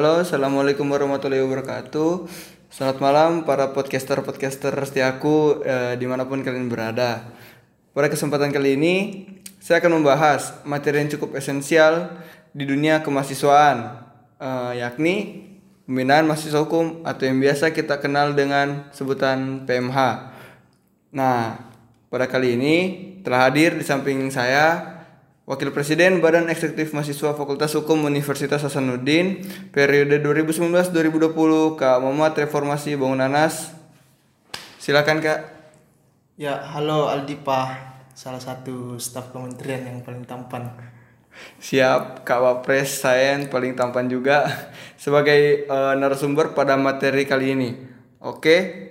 Halo, assalamualaikum warahmatullahi wabarakatuh. Selamat malam para podcaster-podcaster setiaku eh, di mana pun kalian berada. Pada kesempatan kali ini, saya akan membahas materi yang cukup esensial di dunia kemahasiswaan, eh, yakni pembinaan mahasiswa hukum atau yang biasa kita kenal dengan sebutan PMH. Nah, pada kali ini telah hadir di samping saya Wakil Presiden Badan Eksekutif Mahasiswa Fakultas Hukum Universitas Hasanuddin periode 2019-2020 Kak Muhammad Reformasi Bangunanas. Silakan Kak. Ya, halo Aldipa, salah satu staf kementerian yang paling tampan. Siap, Kak Wapres saya yang paling tampan juga sebagai uh, narasumber pada materi kali ini. Oke,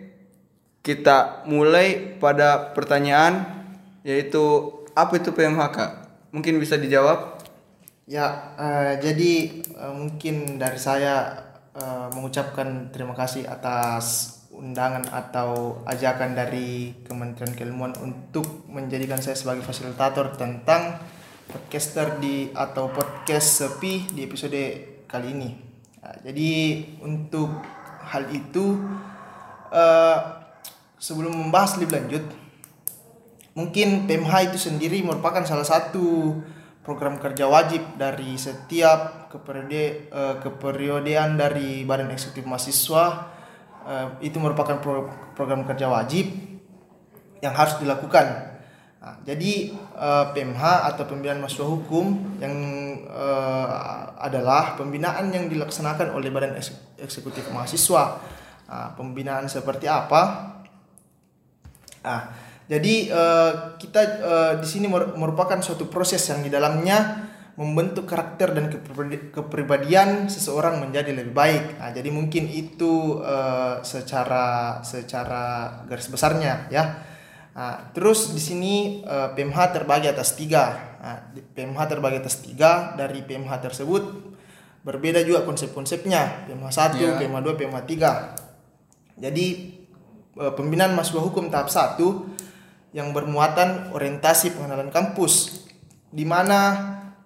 kita mulai pada pertanyaan yaitu apa itu PMH Kak? Mungkin bisa dijawab? Ya, uh, jadi uh, mungkin dari saya uh, mengucapkan terima kasih atas undangan atau ajakan dari Kementerian Keilmuan untuk menjadikan saya sebagai fasilitator tentang podcaster di atau podcast sepi di episode kali ini. Nah, jadi untuk hal itu uh, sebelum membahas lebih lanjut mungkin PMH itu sendiri merupakan salah satu program kerja wajib dari setiap keperiode uh, keperiodean dari Badan Eksekutif Mahasiswa uh, itu merupakan pro, program kerja wajib yang harus dilakukan. Nah, jadi uh, eh, PMH atau pembinaan mahasiswa hukum yang uh, adalah pembinaan yang dilaksanakan oleh Badan Eksekutif Mahasiswa. Nah, pembinaan seperti apa? Nah, jadi uh, kita uh, di sini merupakan suatu proses yang di dalamnya membentuk karakter dan kepribadian seseorang menjadi lebih baik. Nah, jadi mungkin itu uh, secara secara garis besarnya ya. Nah, terus di sini uh, PMH terbagi atas tiga. Nah, PMH terbagi atas tiga dari PMH tersebut berbeda juga konsep-konsepnya. PMH 1, yeah. PMH 2, PMH 3. Jadi uh, pembinaan mahasiswa hukum tahap 1 yang bermuatan orientasi pengenalan kampus di mana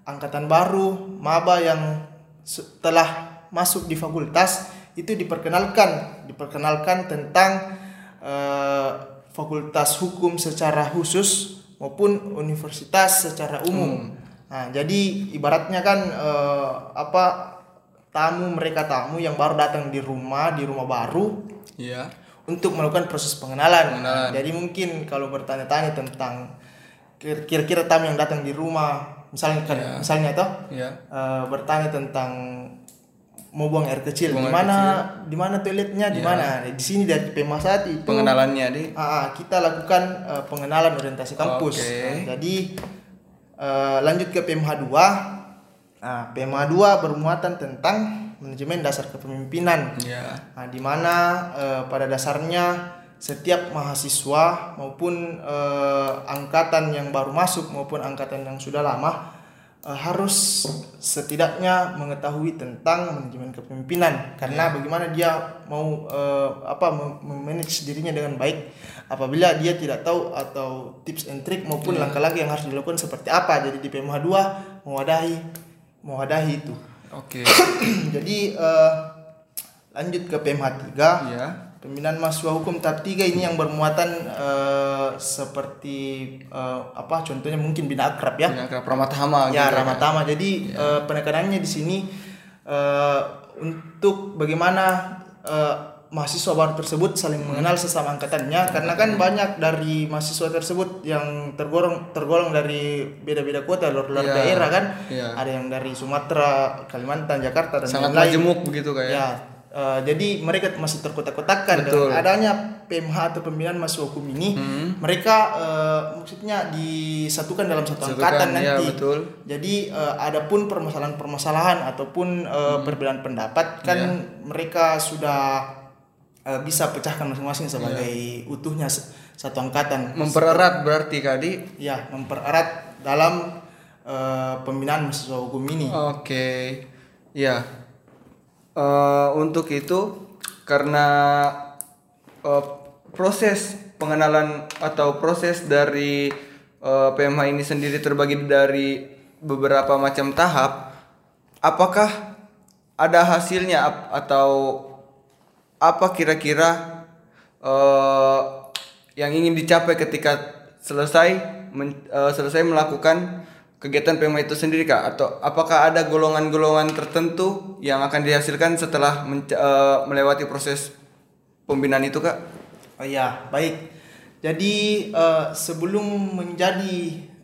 angkatan baru maba yang setelah masuk di fakultas itu diperkenalkan diperkenalkan tentang uh, fakultas hukum secara khusus maupun universitas secara umum. Hmm. Nah, jadi ibaratnya kan uh, apa tamu mereka tamu yang baru datang di rumah di rumah baru. Iya untuk melakukan proses pengenalan. pengenalan. Jadi mungkin kalau bertanya-tanya tentang kira-kira tamu yang datang di rumah, misalnya kan, yeah. misalnya toh, yeah. uh, bertanya tentang mau buang air kecil, di mana di mana toiletnya, di iya. mana? Di sini dari Pemasat itu pengenalannya di. Uh, kita lakukan uh, pengenalan orientasi kampus. Okay. Nah, jadi uh, lanjut ke PMH 2. Nah, PMH 2 bermuatan tentang manajemen dasar kepemimpinan. Yeah. Nah, di mana uh, pada dasarnya setiap mahasiswa maupun uh, angkatan yang baru masuk maupun angkatan yang sudah lama uh, harus setidaknya mengetahui tentang manajemen kepemimpinan karena yeah. bagaimana dia mau apa memanage dirinya dengan baik apabila dia tidak tahu atau tips and trick maupun iya. langkah-langkah yang harus dilakukan seperti apa jadi di PMH 2 mewadahi mewadahi itu Oke. Okay. Jadi uh, lanjut ke PMH 3. Iya. Pembinaan mahasiswa hukum tahap 3 ini yang bermuatan uh, seperti uh, apa contohnya mungkin bina akrab ya. Bina akrab ramatama ya, gitu. Ramatama. Ya. Jadi ya. uh, penekanannya di sini uh, untuk bagaimana uh, mahasiswa baru tersebut saling mengenal sesama angkatannya karena kan banyak dari mahasiswa tersebut yang tergolong tergolong dari beda-beda kota luar luar yeah. daerah kan yeah. ada yang dari Sumatera Kalimantan Jakarta dan sangat lain majemuk begitu kayak ya uh, jadi mereka masih terkotak-kotakkan dengan adanya PMH atau pembinaan mahasiswa hukum ini hmm. mereka uh, maksudnya disatukan dalam satu Satukan, angkatan ya, nanti betul. jadi uh, adapun permasalahan-permasalahan ataupun uh, hmm. perbedaan pendapat kan yeah. mereka sudah uh, bisa pecahkan masing-masing sebagai yeah. utuhnya satu angkatan. Mempererat berarti Kadi? Ya, mempererat dalam uh, pembinaan mahasiswa hukum ini. Oke. Okay. Ya. Uh, untuk itu karena uh, proses pengenalan atau proses dari uh, PMH ini sendiri terbagi dari beberapa macam tahap, apakah ada hasilnya atau apa kira-kira eh, yang ingin dicapai ketika selesai men- eh, selesai melakukan kegiatan PMA itu sendiri kak atau apakah ada golongan-golongan tertentu yang akan dihasilkan setelah menca- eh, melewati proses pembinaan itu kak? Oh iya, baik. Jadi eh, sebelum menjadi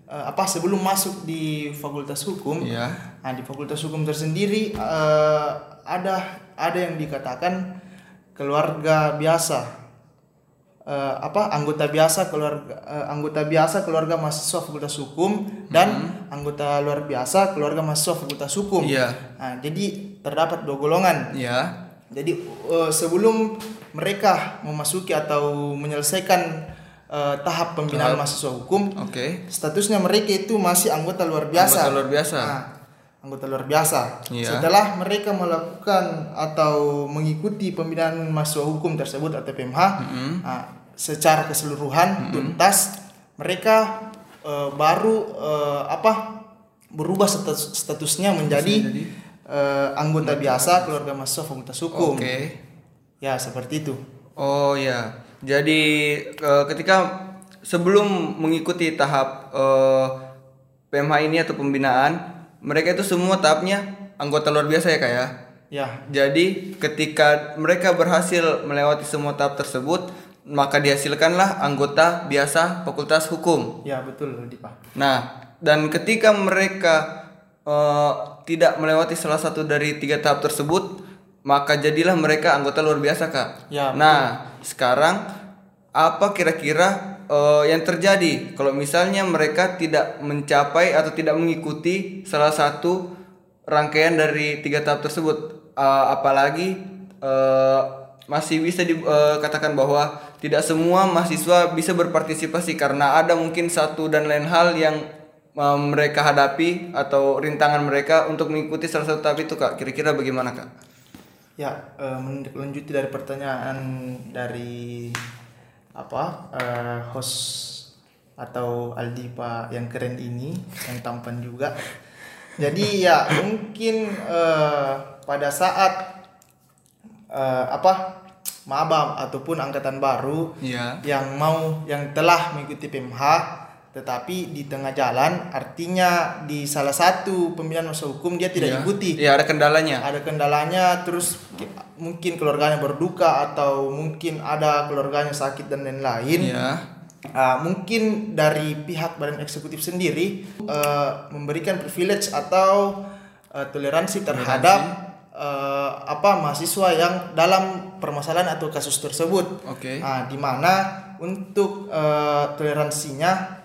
eh, apa sebelum masuk di Fakultas Hukum, Iya. nah di Fakultas Hukum tersendiri eh, ada ada yang dikatakan keluarga biasa. Eh, apa anggota biasa keluarga eh, anggota biasa keluarga mahasiswa Fakultas Hukum dan anggota luar biasa keluarga mahasiswa Fakultas Hukum. Iya. Nah, jadi terdapat dua golongan. Ya. Jadi eh, sebelum mereka memasuki atau menyelesaikan eh, tahap pembinaan mahasiswa hukum, Oke. statusnya mereka itu masih anggota luar biasa. Anggota luar biasa. Nah, anggota luar biasa. Iya. Setelah mereka melakukan atau mengikuti pembinaan mahasiswa hukum tersebut atau PMH, nah, secara keseluruhan tuntas, mereka eh, baru eh, apa berubah status, statusnya menjadi eh, anggota biasa keluarga mahasiswa fakultas hukum. Oke. Ya seperti itu. Oh ya, jadi eh, ketika sebelum mengikuti tahap eh, PMH ini atau pembinaan, mereka itu semua tahapnya anggota luar biasa ya kak ya. Ya, Jadi ketika mereka berhasil melewati semua tahap tersebut, maka dihasilkanlah anggota biasa Fakultas Hukum. ya betul Dipa. Nah, dan ketika mereka eh, tidak melewati salah satu dari tiga tahap tersebut, maka jadilah mereka anggota luar biasa, Kak. Ya, nah, sekarang apa kira-kira eh, yang terjadi kalau misalnya mereka tidak mencapai atau tidak mengikuti salah satu rangkaian dari tiga tahap tersebut? Eh, apalagi eh, masih bisa dikatakan bahwa tidak semua mahasiswa bisa berpartisipasi karena ada mungkin satu dan lain hal yang uh, mereka hadapi atau rintangan mereka untuk mengikuti salah satu tahap itu kak kira-kira bagaimana kak? Ya, eh, menindaklanjuti dari pertanyaan dari apa eh, host atau Aldipa yang keren ini, yang tampan juga. Jadi ya mungkin eh, pada saat eh, apa maba ataupun angkatan baru Iya. yang mau yang telah mengikuti PMH tetapi di tengah jalan artinya di salah satu pembinaan masa hukum dia tidak Iya. ikuti Iya ada kendalanya. ada kendalanya terus ki- mungkin keluarganya berduka atau mungkin ada keluarganya sakit dan lain-lain Iya. Ah, mungkin dari pihak badan eksekutif sendiri eh, memberikan privilege atau eh, toleransi terhadap eh, apa mahasiswa yang dalam permasalahan atau kasus tersebut Oke. Nah, di mana untuk eh, toleransinya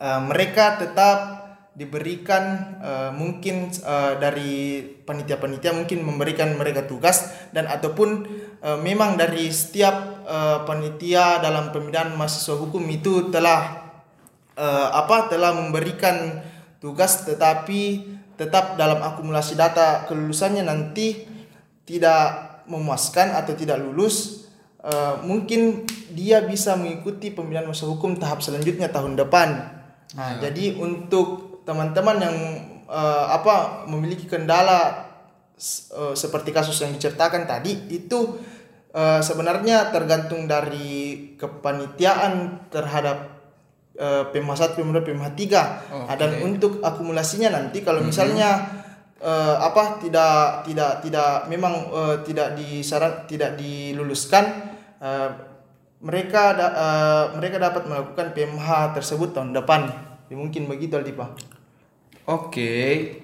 eh, mereka tetap diberikan eh, mungkin eh, dari panitia-panitia mungkin memberikan mereka tugas dan ataupun eh, memang dari setiap eh, panitia dalam pembinaan mahasiswa hukum itu telah eh, apa telah memberikan tugas tetapi tetap dalam akumulasi data kelulusannya nanti tidak memuaskan atau tidak lulus eh, mungkin dia bisa mengikuti pembinaan masa hukum tahap selanjutnya tahun depan. Nah, jadi untuk teman-teman yang eh, apa memiliki kendala eh, seperti kasus yang diceritakan tadi itu eh, sebenarnya tergantung dari kepanitiaan terhadap eh, PMH 1, PMH 2, PMH 3. Nah, dan untuk akumulasinya nanti kalau misalnya eh, apa tidak tidak tidak memang eh, tidak disyarat tidak diluluskan eh, mereka da- eh, mereka dapat melakukan PMH tersebut tahun depan. Ya, mungkin begitu Aldipa. Oke,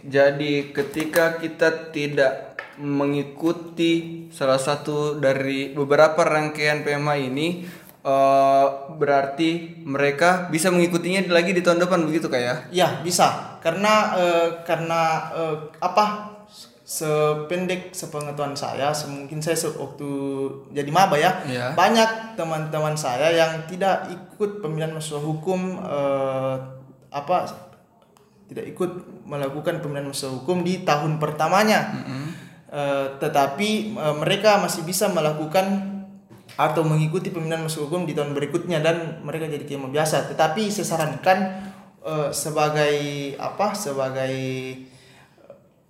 jadi ketika kita tidak mengikuti salah satu dari beberapa rangkaian PMA ini, eh, berarti mereka bisa mengikutinya lagi di tahun depan begitu kak ya? Ya bisa karena eh, karena eh, apa sependek sepengetahuan saya semungkin saya waktu jadi maba ya Iya. banyak teman-teman saya yang tidak ikut pemilihan mahasiswa hukum eh, apa tidak ikut melakukan pemilihan mahasiswa hukum di tahun pertamanya. Eh, tetapi eh, mereka masih bisa melakukan atau mengikuti pemilihan mahasiswa hukum di tahun berikutnya dan mereka jadi kema biasa. Tetapi saya sarankan eh, sebagai apa sebagai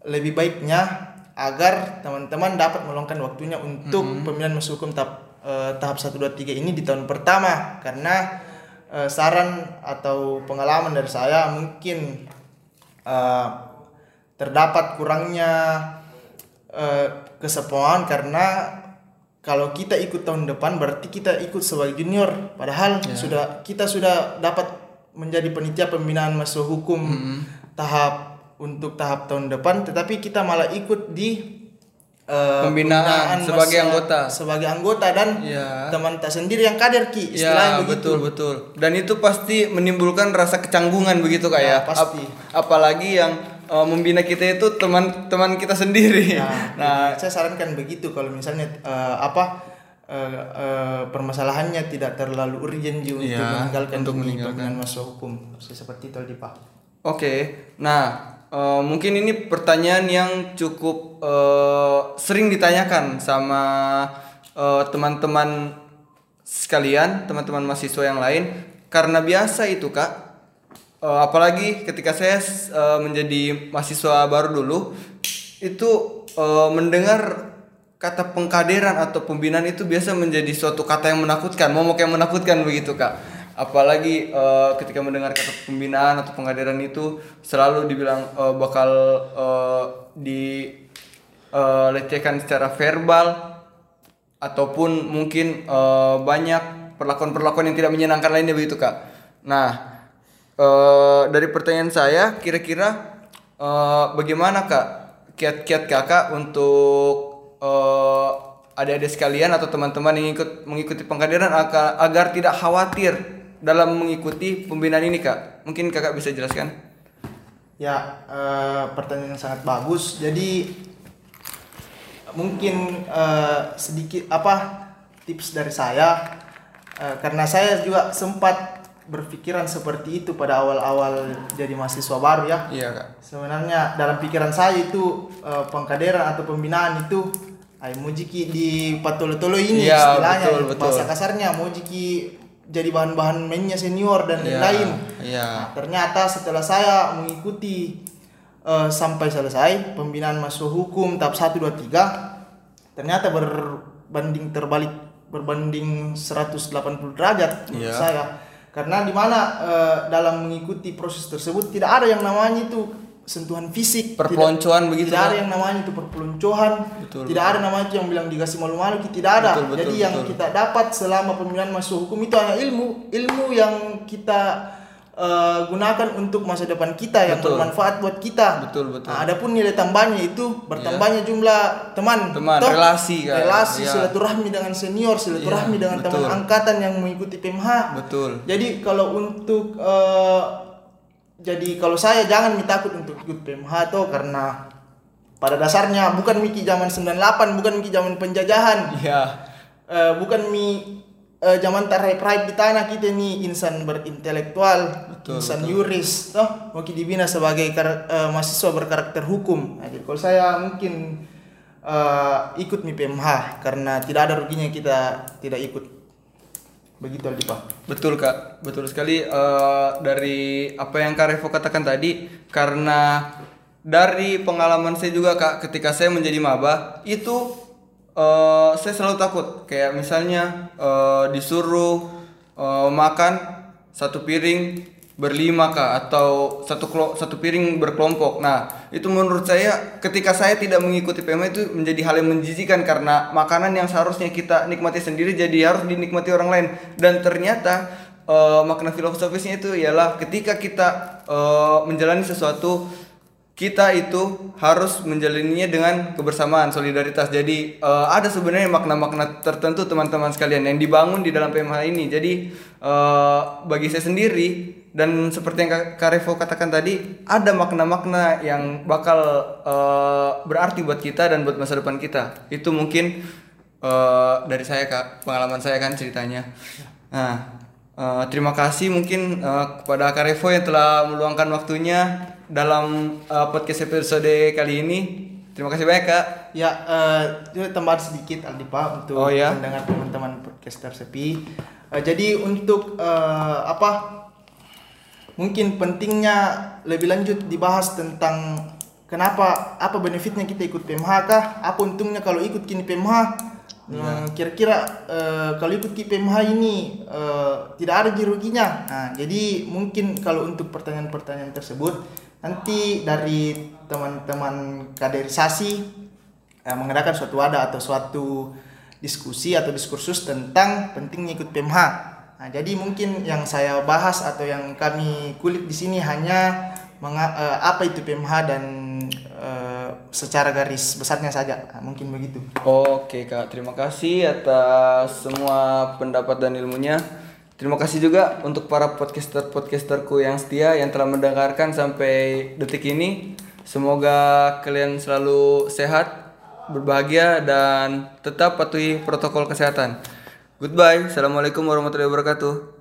lebih baiknya agar teman-teman dapat meluangkan waktunya untuk pemilihan masuk hukum tahap eh, tahap 1 2 3 ini di tahun pertama. Karena eh, saran atau pengalaman dari saya mungkin eh, terdapat kurangnya eh, kesepahaman karena kalau kita ikut tahun depan berarti kita ikut sebagai junior. Padahal sudah kita sudah dapat menjadi penitia pembinaan masuk hukum tahap untuk tahap tahun depan tetapi kita malah ikut di eh, Pembinaan sebagai anggota. sebagai anggota dan Iya. teman tak sendiri yang kader ki istilahnya Ya begitu betul betul. Dan itu pasti menimbulkan rasa kecanggungan begitu kak ya. Ya, pasti. Ap- apalagi yang uh, membina kita itu teman-teman kita sendiri. Nah, Nah, saya sarankan begitu kalau misalnya eh, apa eh, eh, permasalahannya tidak terlalu urgent Ji, untuk Iya, meninggalkan untuk meninggalkan. masuk hukum seperti itu Aldi Pak. oke. Nah, uh, mungkin ini pertanyaan yang cukup uh, sering ditanyakan sama uh, teman-teman sekalian, teman-teman mahasiswa yang lain. Karena biasa itu kak, Uh, apalagi ketika saya uh, menjadi mahasiswa baru dulu itu uh, mendengar kata pengkaderan atau pembinaan itu biasa menjadi suatu kata yang menakutkan, momok yang menakutkan begitu kak. Apalagi uh, ketika mendengar kata pembinaan atau pengkaderan itu selalu dibilang uh, bakal uh, dilecehkan secara verbal ataupun mungkin eh, banyak perlakuan-perlakuan yang tidak menyenangkan lainnya begitu kak. Nah eh, dari pertanyaan saya kira-kira eh, bagaimana kak kiat-kiat kakak untuk eh, adik-adik sekalian atau teman-teman yang ikut mengikuti pengkaderan agar tidak khawatir dalam mengikuti pembinaan ini kak? Mungkin kakak bisa jelaskan? Ya, eh, pertanyaan yang sangat bagus. Jadi mungkin eh, sedikit apa tips dari saya eh, karena saya juga sempat berpikiran seperti itu pada awal-awal jadi mahasiswa baru ya. Iya kak. Sebenarnya dalam pikiran saya itu eh, pengkaderan atau pembinaan itu ay mujiki di patolo-tolo ini Iya, istilahnya betul, betul. bahasa kasarnya mujiki jadi bahan-bahan mainnya senior dan Iya, lain-lain. Iya. Nah, ternyata setelah saya mengikuti eh, sampai selesai pembinaan masuk hukum tahap 1 2 3 ternyata berbanding terbalik berbanding 180 derajat menurut Iya. saya. Karena di mana eh, dalam mengikuti proses tersebut tidak ada yang namanya itu sentuhan fisik, tidak- Perpeloncoan begitu, Tidak ada yang namanya itu perpeloncoan. Betul, tidak ada namanya yang bilang dikasih malu-malu, tidak ada. Betul, betul, Jadi yang betul. kita dapat selama pemilihan masuk hukum itu hanya ilmu, ilmu yang kita eh, gunakan untuk masa depan kita yang Betul. bermanfaat buat kita. Betul, betul. Nah, adapun nilai tambahnya itu bertambahnya jumlah teman, Teman, Toh, relasi, kan? relasi, Iya. silaturahmi dengan senior, silaturahmi Iya, dengan betul. teman angkatan yang mengikuti PMH. Betul. Jadi kalau untuk eh, jadi kalau saya jangan takut untuk ikut PMH tuh karena pada dasarnya bukan Miki zaman 98, bukan Miki zaman penjajahan. Iya. Eh, bukan mi eh, zaman terraip-raip di tanah kita nih insan berintelektual, Betul, insan yuris, toh mau dibina sebagai kar- eh, mahasiswa berkarakter hukum. Nah, jadi kalau saya mungkin eh, ikut mi PMH karena tidak ada ruginya kita tidak ikut. Begitu Aldi Pak. Betul kak, betul sekali eh, dari apa yang kak Revo katakan tadi karena dari pengalaman saya juga kak ketika saya menjadi maba itu eh, saya selalu takut kayak misalnya eh, disuruh eh, makan satu piring berlima kak atau satu kelo- satu piring berkelompok. Nah itu menurut saya ketika saya tidak mengikuti PMA itu menjadi hal yang menjijikan karena makanan yang seharusnya kita nikmati sendiri jadi harus dinikmati orang lain. Dan ternyata eh, makna filosofisnya itu ialah ketika kita eh, menjalani sesuatu kita itu harus menjalaninya dengan kebersamaan solidaritas. Jadi eh, ada sebenarnya makna-makna tertentu teman-teman sekalian yang dibangun di dalam PMH ini. Jadi eh, bagi saya sendiri dan seperti yang Kak Revo katakan tadi ada makna-makna yang bakal eh, berarti buat kita dan buat masa depan kita itu mungkin eh, dari saya kak pengalaman saya kan ceritanya nah eh, terima kasih mungkin eh, kepada Kak Revo yang telah meluangkan waktunya dalam eh, podcast episode kali ini terima kasih banyak kak Ya, itu tambahan sedikit Aldi Pak untuk Oh, ya? mendengar teman-teman podcaster sepi. Eh, jadi untuk eh, apa? Mungkin pentingnya lebih lanjut dibahas tentang kenapa apa benefitnya kita ikut PMH kah? Apa untungnya kalau ikut kini PMH? Hmm, kira-kira eh, kalau ikut ki PMH ini eh, tidak ada ruginya. Nah, jadi mungkin kalau untuk pertanyaan-pertanyaan tersebut nanti dari teman-teman kaderisasi eh, mengadakan suatu wadah atau suatu diskusi atau diskursus tentang pentingnya ikut PMH. Nah, jadi mungkin yang saya bahas atau yang kami kulik di sini hanya menga- eh, apa itu PMH dan eh, secara garis besarnya saja. Nah, mungkin begitu. Oke kak, terima kasih atas semua pendapat dan ilmunya. Terima kasih juga untuk para podcaster-podcasterku yang setia yang telah mendengarkan sampai detik ini. Semoga kalian selalu sehat, berbahagia, dan tetap patuhi protokol kesehatan. Goodbye. Assalamualaikum warahmatullahi wabarakatuh.